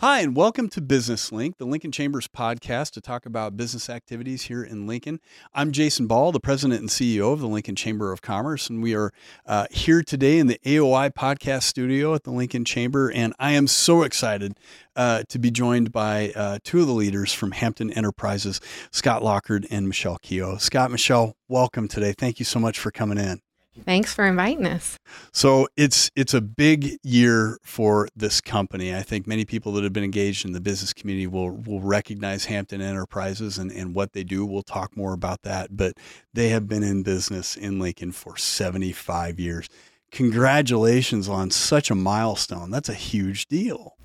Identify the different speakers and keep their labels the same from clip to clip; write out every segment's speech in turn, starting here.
Speaker 1: Hi, and welcome to Business Link, the Lincoln Chambers podcast to talk about business activities here in Lincoln. I'm Jason Ball, the president and CEO of the Lincoln Chamber of Commerce, and we are uh, here today in the AOI podcast studio at the Lincoln Chamber. And I am so excited uh, to be joined by uh, two of the leaders from Hampton Enterprises, Scott Lockard and Michelle Keogh. Scott, Michelle, welcome today. Thank you so much for coming in.
Speaker 2: Thanks for inviting us.
Speaker 1: So it's it's a big year for this company. I think many people that have been engaged in the business community will will recognize Hampton Enterprises and, and what they do. We'll talk more about that. But they have been in business in Lincoln for 75 years. Congratulations on such a milestone. That's a huge deal.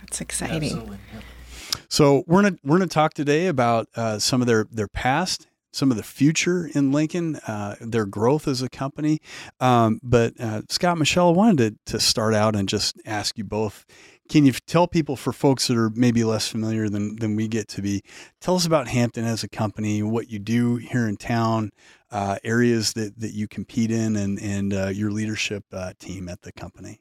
Speaker 2: That's exciting. Absolutely.
Speaker 1: So we're gonna we're gonna talk today about uh, some of their their past some of the future in Lincoln, uh, their growth as a company. Um, but uh, Scott, Michelle, I wanted to, to start out and just ask you both. Can you tell people, for folks that are maybe less familiar than, than we get to be, tell us about Hampton as a company, what you do here in town, uh, areas that, that you compete in, and, and uh, your leadership uh, team at the company?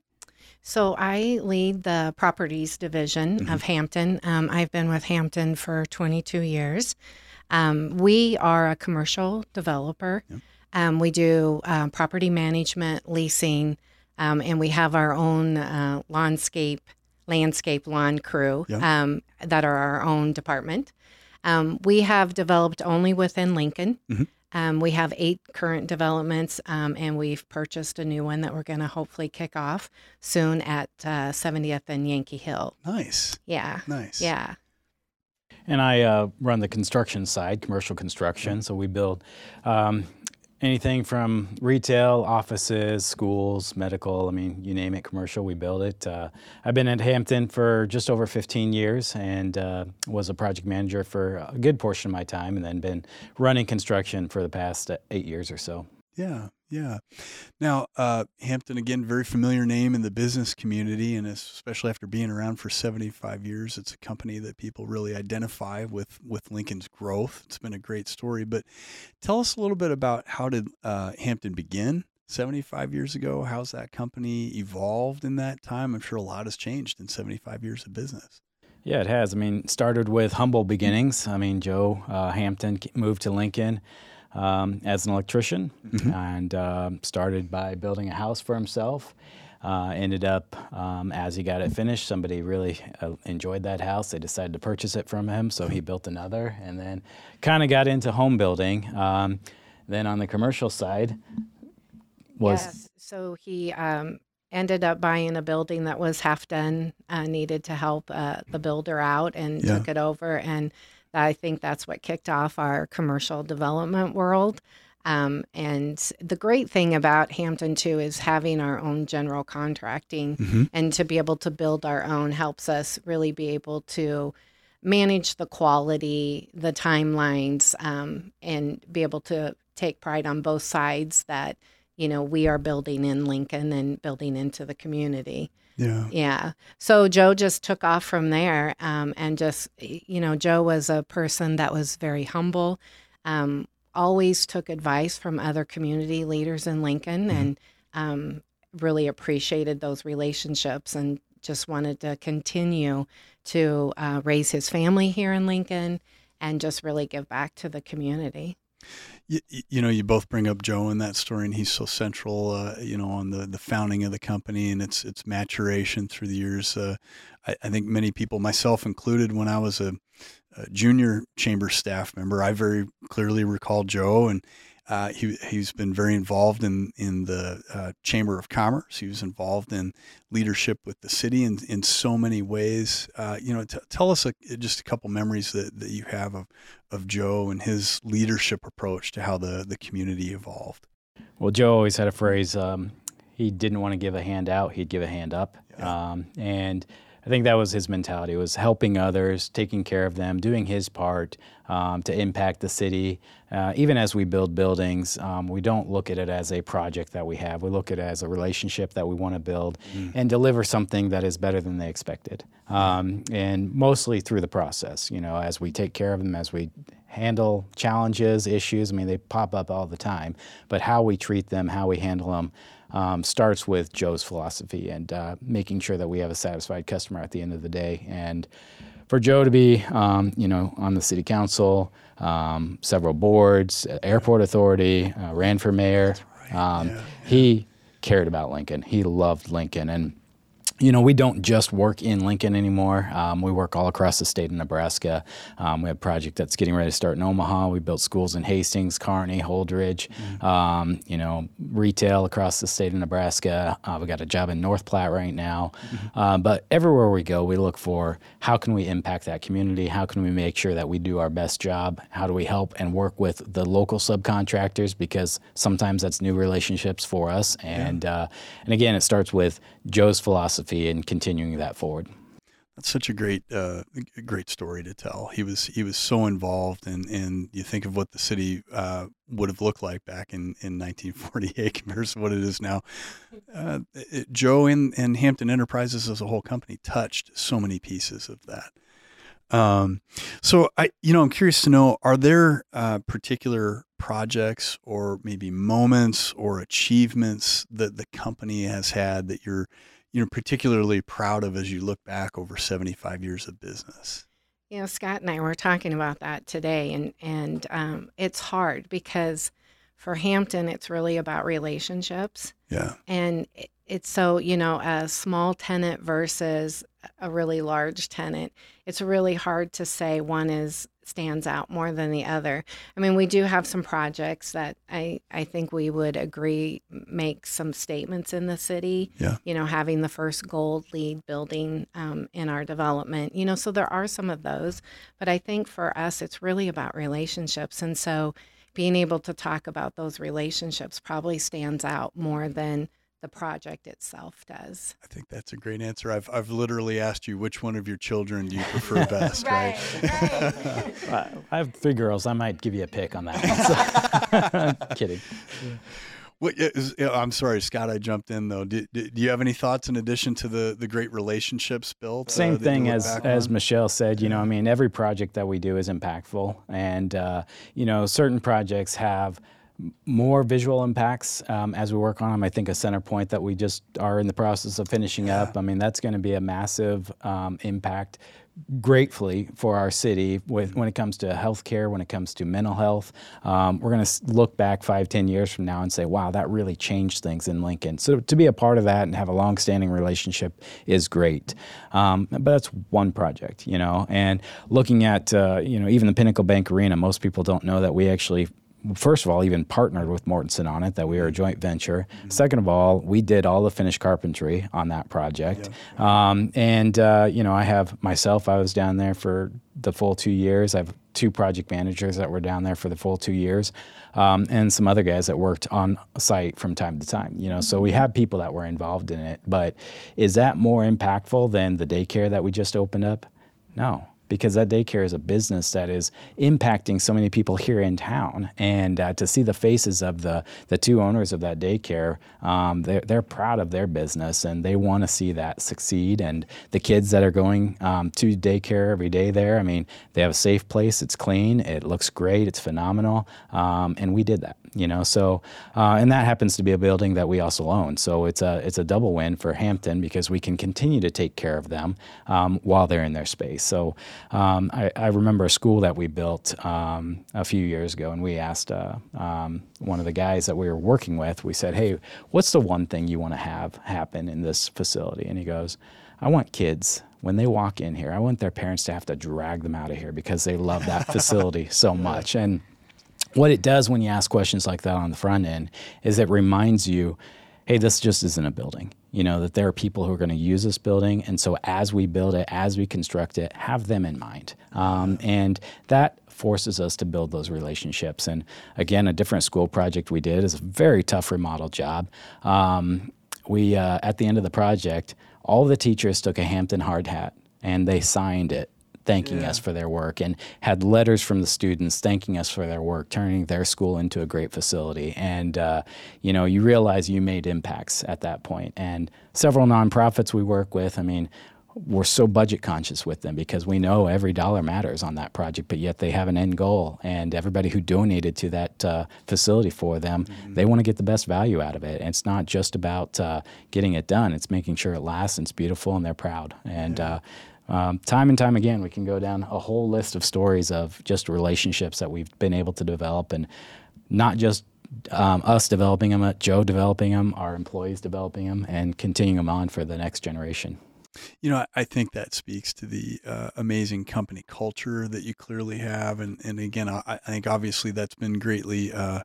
Speaker 2: So I lead the properties division mm-hmm. of Hampton. Um, I've been with Hampton for 22 years. Um, we are a commercial developer. Yep. Um, we do uh, property management, leasing, um, and we have our own uh, landscape landscape lawn crew yep. Um, that are our own department. Um, we have developed only within Lincoln. Mm-hmm. Um, we have eight current developments, um, and we've purchased a new one that we're going to hopefully kick off soon at uh, 70th and Yankee Hill.
Speaker 1: Nice.
Speaker 2: Yeah.
Speaker 1: Nice.
Speaker 2: Yeah.
Speaker 3: And I uh, run the construction side, commercial construction. So we build um, anything from retail, offices, schools, medical. I mean, you name it, commercial, we build it. Uh, I've been at Hampton for just over 15 years and uh, was a project manager for a good portion of my time, and then been running construction for the past eight years or so.
Speaker 1: Yeah, yeah. Now, uh, Hampton, again, very familiar name in the business community, and especially after being around for 75 years, it's a company that people really identify with with Lincoln's growth. It's been a great story. But tell us a little bit about how did uh, Hampton begin 75 years ago? How's that company evolved in that time? I'm sure a lot has changed in 75 years of business.
Speaker 3: Yeah, it has. I mean, started with humble beginnings. I mean, Joe uh, Hampton moved to Lincoln um, as an electrician mm-hmm. and uh, started by building a house for himself. Uh, ended up, um, as he got it finished, somebody really uh, enjoyed that house. They decided to purchase it from him, so he built another, and then kind of got into home building. Um, then on the commercial side, was
Speaker 2: yes. so he um, ended up buying a building that was half done, uh, needed to help uh, the builder out, and yeah. took it over and I think that's what kicked off our commercial development world. Um, and the great thing about Hampton too is having our own general contracting mm-hmm. and to be able to build our own helps us really be able to manage the quality, the timelines, um, and be able to take pride on both sides that you know we are building in Lincoln and building into the community.
Speaker 1: Yeah.
Speaker 2: Yeah. So Joe just took off from there um, and just, you know, Joe was a person that was very humble, um, always took advice from other community leaders in Lincoln mm-hmm. and um, really appreciated those relationships and just wanted to continue to uh, raise his family here in Lincoln and just really give back to the community.
Speaker 1: You, you, know, you both bring up Joe in that story, and he's so central. Uh, you know, on the, the founding of the company and its its maturation through the years. Uh, I, I, think many people, myself included, when I was a, a, junior chamber staff member, I very clearly recall Joe, and uh, he he's been very involved in in the uh, Chamber of Commerce. He was involved in leadership with the city in in so many ways. Uh, you know, t- tell us a, just a couple memories that, that you have of of Joe and his leadership approach to how the the community evolved.
Speaker 3: Well, Joe always had a phrase. Um, he didn't want to give a hand out; he'd give a hand up. Yeah. Um, and I think that was his mentality: was helping others, taking care of them, doing his part um, to impact the city. Uh, even as we build buildings, um, we don't look at it as a project that we have. We look at it as a relationship that we want to build mm. and deliver something that is better than they expected. Um, and mostly through the process, you know, as we take care of them, as we handle challenges, issues. I mean, they pop up all the time, but how we treat them, how we handle them, um, starts with Joe's philosophy and uh, making sure that we have a satisfied customer at the end of the day. And for Joe to be, um, you know, on the city council, um, several boards, airport authority, uh, ran for mayor. Right. Um, yeah. He cared about Lincoln. He loved Lincoln, and you know, we don't just work in Lincoln anymore. Um, we work all across the state of Nebraska. Um, we have a project that's getting ready to start in Omaha. We built schools in Hastings, Kearney, Holdrege, mm-hmm. um, you know, retail across the state of Nebraska. Uh, we got a job in North Platte right now. Mm-hmm. Uh, but everywhere we go, we look for how can we impact that community? How can we make sure that we do our best job? How do we help and work with the local subcontractors? Because sometimes that's new relationships for us. And, yeah. uh, and again, it starts with Joe's philosophy and continuing that forward.
Speaker 1: That's such a great, uh, great story to tell. He was he was so involved, and and you think of what the city uh, would have looked like back in, in 1948 compared to what it is now. Uh, it, Joe and, and Hampton Enterprises as a whole company touched so many pieces of that. Um, so I, you know, I'm curious to know: Are there uh, particular projects, or maybe moments, or achievements that the company has had that you're, you know, particularly proud of as you look back over 75 years of business?
Speaker 2: You know, Scott and I were talking about that today, and and um, it's hard because for Hampton, it's really about relationships.
Speaker 1: Yeah.
Speaker 2: And it's so you know a small tenant versus a really large tenant it's really hard to say one is stands out more than the other. I mean we do have some projects that i i think we would agree make some statements in the city.
Speaker 1: Yeah.
Speaker 2: You know having the first gold LEED building um, in our development you know so there are some of those. But i think for us it's really about relationships. And so being able to talk about those relationships probably stands out more than the project itself does.
Speaker 1: I think that's a great answer. I've, I've literally asked you which one of your children do you prefer best, right?
Speaker 2: right?
Speaker 3: right. I have three girls. I might give you a pick on that. So. Kidding.
Speaker 1: Yeah. What, I'm sorry, Scott. I jumped in though. Do, do, you have any thoughts in addition to the the great relationships built?
Speaker 3: Same uh, thing as as Michelle said. You know, I mean, every project that we do is impactful, and uh, you know, certain projects have more visual impacts um, as we work on them. I think a CenterPointe that we just are in the process of finishing yeah. up. I mean, that's going to be a massive um, impact gratefully for our city with, when it comes to healthcare, when it comes to mental health. Um, we're going to look back five, ten years from now and say, wow, that really changed things in Lincoln. So to be a part of that and have a long-standing relationship is great. Um, but that's one project, you know. And looking at, uh, you know, even the Pinnacle Bank Arena, most people don't know that we actually first of all, even partnered with Mortenson on it, that we were a joint venture. Mm-hmm. Second of all, we did all the finished carpentry on that project. Yeah. Um, and, uh, you know, I have myself, I was down there for the full two years. I have two project managers that were down there for the full two years, um, and some other guys that worked on site from time to time. You know, so we mm-hmm. have people that were involved in it. But is that more impactful than the daycare that we just opened up? No because that daycare is a business that is impacting so many people here in town. And uh, to see the faces of the, the two owners of that daycare, um, they're, they're proud of their business and they want to see that succeed. And the kids that are going um, to daycare every day there, I mean, they have a safe place, it's clean, it looks great, it's phenomenal. Um, and we did that, you know. So, uh, and that happens to be a building that we also own. So it's a, it's a double win for Hampton because we can continue to take care of them um, while they're in their space. So, um, I, I, remember a school that we built um, a few years ago, and we asked uh, um, one of the guys that we were working with, we said, Hey, what's the one thing you want to have happen in this facility? And he goes, I want kids. When they walk in here, I want their parents to have to drag them out of here because they love that facility so much. And what it does when you ask questions like that on the front end is it reminds you hey, this just isn't a building. You know, that there are people who are going to use this building. And so as we build it, as we construct it, have them in mind. Um, and that forces us to build those relationships. And again, a different school project we did is a very tough remodel job. Um, we, uh, at the end of the project, all the teachers took a Hampton hard hat and they signed it thanking yeah. us for their work and had letters from the students thanking us for their work, turning their school into a great facility. And, uh, you know, you realize you made impacts at that point. And several nonprofits we work with, I mean, we're so budget conscious with them because we know every dollar matters on that project, but yet they have an end goal. And everybody who donated to that uh, facility for them, mm-hmm. they want to get the best value out of it. And it's not just about uh, getting it done, it's making sure it lasts and it's beautiful and they're proud. And yeah. uh, um, time and time again, we can go down a whole list of stories of just relationships that we've been able to develop and not just um, us developing them, Joe developing them, our employees developing them, and continuing them on for the next generation.
Speaker 1: You know, I think that speaks to the uh, amazing company culture that you clearly have, and and again, I, I think obviously that's been greatly uh,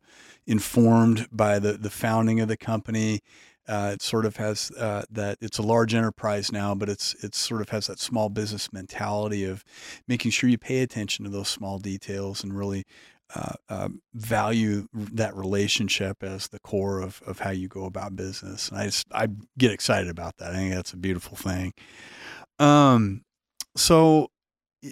Speaker 1: informed by the the founding of the company. Uh, it sort of has uh, that it's a large enterprise now, but it's it sort of has that small business mentality of making sure you pay attention to those small details and really uh, uh, value that relationship as the core of, of how you go about business. And I just, I get excited about that. I think that's a beautiful thing. Um, so,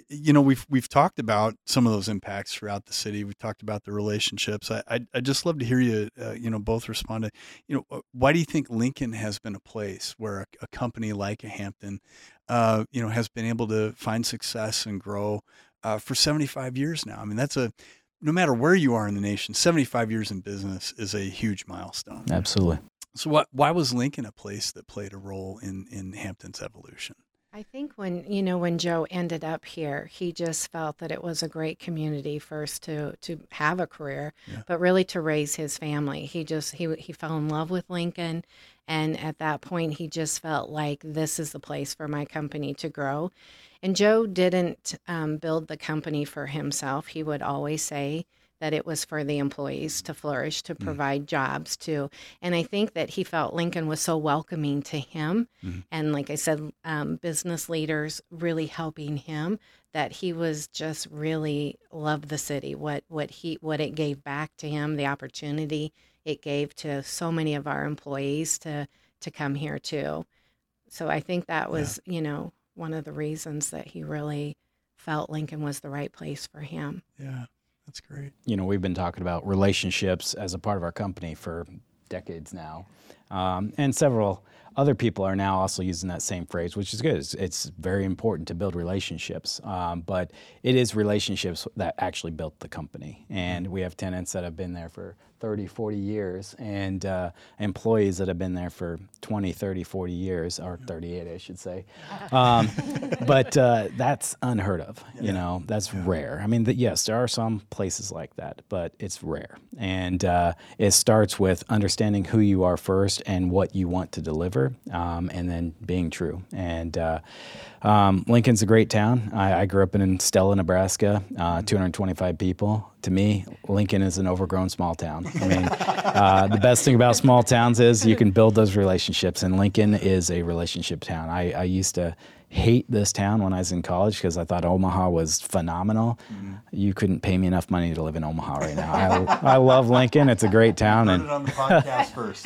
Speaker 1: you know, we've, we've talked about some of those impacts throughout the city. We've talked about the relationships. I, I, I just love to hear you, uh, you know, both respond to, you know, uh, why do you think Lincoln has been a place where a, a company like a Hampton, uh, you know, has been able to find success and grow uh, for 75 years now? I mean, that's a, no matter where you are in the nation, 75 years in business is a huge milestone.
Speaker 3: Absolutely.
Speaker 1: So, what, why was Lincoln a place that played a role in, in Hampton's evolution?
Speaker 2: I think when you know when Joe ended up here, he just felt that it was a great community first to to have a career, yeah. but really to raise his family. He just he he fell in love with Lincoln, and at that point he just felt like this is the place for my company to grow. And Joe didn't um, build the company for himself. He would always say that it was for the employees to flourish, to mm. provide mm. jobs to. And I think that he felt Lincoln was so welcoming to him. Mm. And like I said, um, business leaders really helping him that he was just really loved the city, what, what he, what it gave back to him, the opportunity it gave to so many of our employees to, to come here too. So I think that was, yeah. you know, one of the reasons that he really felt Lincoln was the right place for him.
Speaker 1: Yeah, that's great.
Speaker 3: You know, we've been talking about relationships as a part of our company for decades now. Um, and several other people are now also using that same phrase, which is good. It's, it's very important to build relationships, um, but it is relationships that actually built the company. And we have tenants that have been there for 30, 40 years, and uh, employees that have been there for 20, 30, 40 years, or 38, I should say. Um, but uh, that's unheard of. You know, that's yeah. rare. I mean, the, yes, there are some places like that, but it's rare. And uh, it starts with understanding who you are first and what you want to deliver, um, and then being true. And uh, um, Lincoln's a great town. I, I, grew up in Stella, Nebraska, uh, 225 people. To me, Lincoln is an overgrown small town. I mean, uh, the best thing about small towns is you can build those relationships, and Lincoln is a relationship town. I, I used to hate this town when I was in college because I thought Omaha was phenomenal. Mm-hmm. You couldn't pay me enough money to live in Omaha right now. I, I love Lincoln. It's a great town.
Speaker 4: and on the podcast first.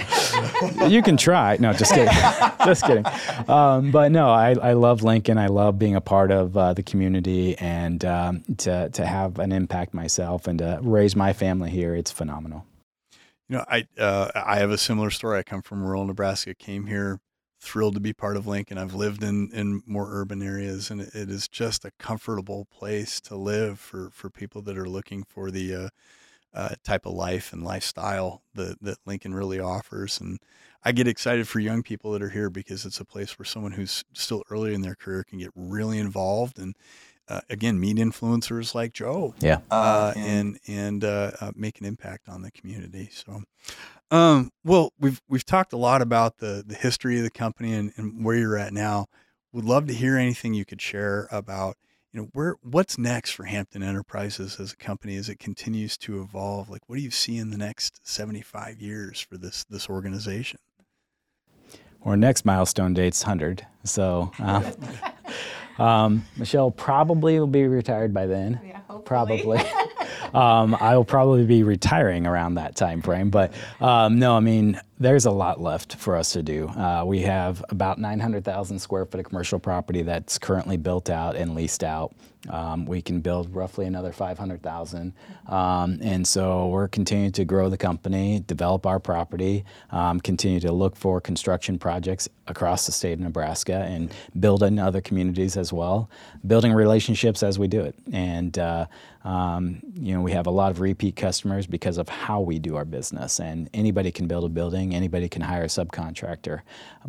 Speaker 3: you can try. No, just kidding. just kidding. Um, but no, I, I love Lincoln. I love being a part of uh, the community and um, to, to have an impact myself and to raise my family here. It's phenomenal.
Speaker 1: You know, I uh, I have a similar story. I come from rural Nebraska. Came here thrilled to be part of Lincoln. I've lived in, in more urban areas, and it is just a comfortable place to live for, for people that are looking for the uh, uh, type of life and lifestyle that, that Lincoln really offers. And I get excited for young people that are here because it's a place where someone who's still early in their career can get really involved and uh, again meet influencers like Joe.
Speaker 3: Yeah,
Speaker 1: uh, and and uh, uh, make an impact on the community. So, um, well, we've we've talked a lot about the the history of the company and, and where you're at now. Would love to hear anything you could share about you know where what's next for Hampton Enterprises as a company as it continues to evolve. Like, what do you see in the next 75 years for this this organization?
Speaker 3: Our next milestone date's 100. So. Um, Um, Michelle probably will be retired by then.
Speaker 2: Yeah,
Speaker 3: probably. um, I will probably be retiring around that time frame. But um, no, I mean, there's a lot left for us to do. Uh, we have about 900,000 square foot of commercial property that's currently built out and leased out. Um, we can build roughly another 500,000. Um, and so we're continuing to grow the company, develop our property, um, continue to look for construction projects across the state of Nebraska and build in other communities as well, building relationships as we do it. And, uh, um, you know, we have a lot of repeat customers because of how we do our business. And anybody can build a building, anybody can hire a subcontractor,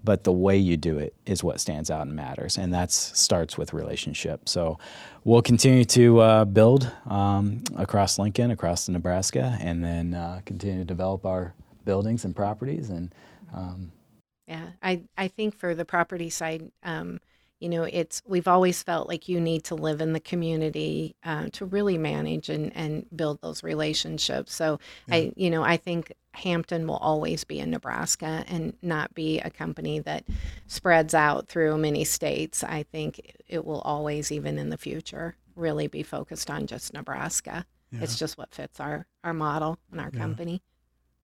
Speaker 3: but the way you do it is what stands out and matters. And that starts with relationship. So we'll continue to uh, build um, across Lincoln, across Nebraska, and then uh, continue to develop our buildings and properties. And um,
Speaker 2: yeah, I I think for the property side. Um, you know it's we've always felt like you need to live in the community uh, to really manage and, and build those relationships so yeah. i you know i think hampton will always be in nebraska and not be a company that spreads out through many states i think it will always even in the future really be focused on just nebraska yeah. it's just what fits our our model and our yeah. company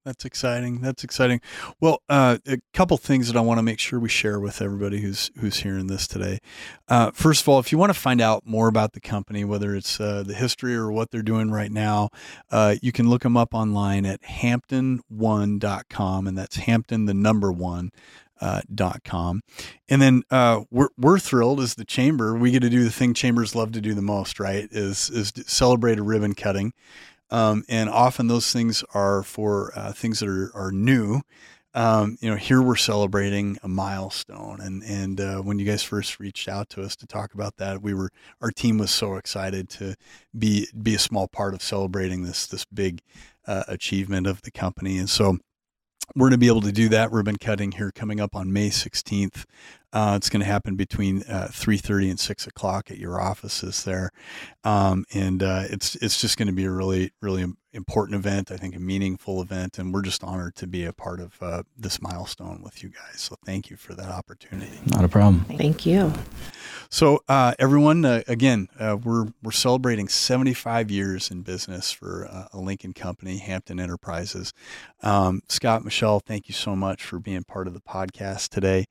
Speaker 1: that's exciting. That's exciting. Well, uh, a couple things that I want to make sure we share with everybody who's who's hearing this today. Uh, first of all, if you want to find out more about the company, whether it's uh, the history or what they're doing right now, uh, you can look them up online at hampton1.com, and that's Hampton the number one. Uh, dot com. And then uh, we're, we're thrilled as the chamber. We get to do the thing chambers love to do the most, right? Is is celebrate a ribbon cutting. Um, and often those things are for uh, things that are, are new. Um, you know, here we're celebrating a milestone, and and uh, when you guys first reached out to us to talk about that, we were our team was so excited to be be a small part of celebrating this this big uh, achievement of the company, and so we're going to be able to do that ribbon cutting here coming up on May 16th. Uh, it's going to happen between uh, 3:30 and 6 o'clock at your offices there, um, and uh, it's it's just going to be a really really important event. I think a meaningful event, and we're just honored to be a part of uh, this milestone with you guys. So thank you for that opportunity.
Speaker 3: Not a problem.
Speaker 2: Thank you.
Speaker 1: So uh, everyone, uh, again, we're we're celebrating 75 years in business for a Lincoln company, Hampton Enterprises. Um, Scott, Michelle, thank you so much for being part of the podcast today.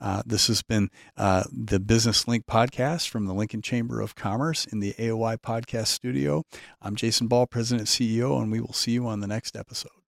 Speaker 1: Uh, this has been uh, the Business Link podcast from the Lincoln Chamber of Commerce in the AOI podcast studio. I'm Jason Ball, President and CEO, and we will see you on the next episode.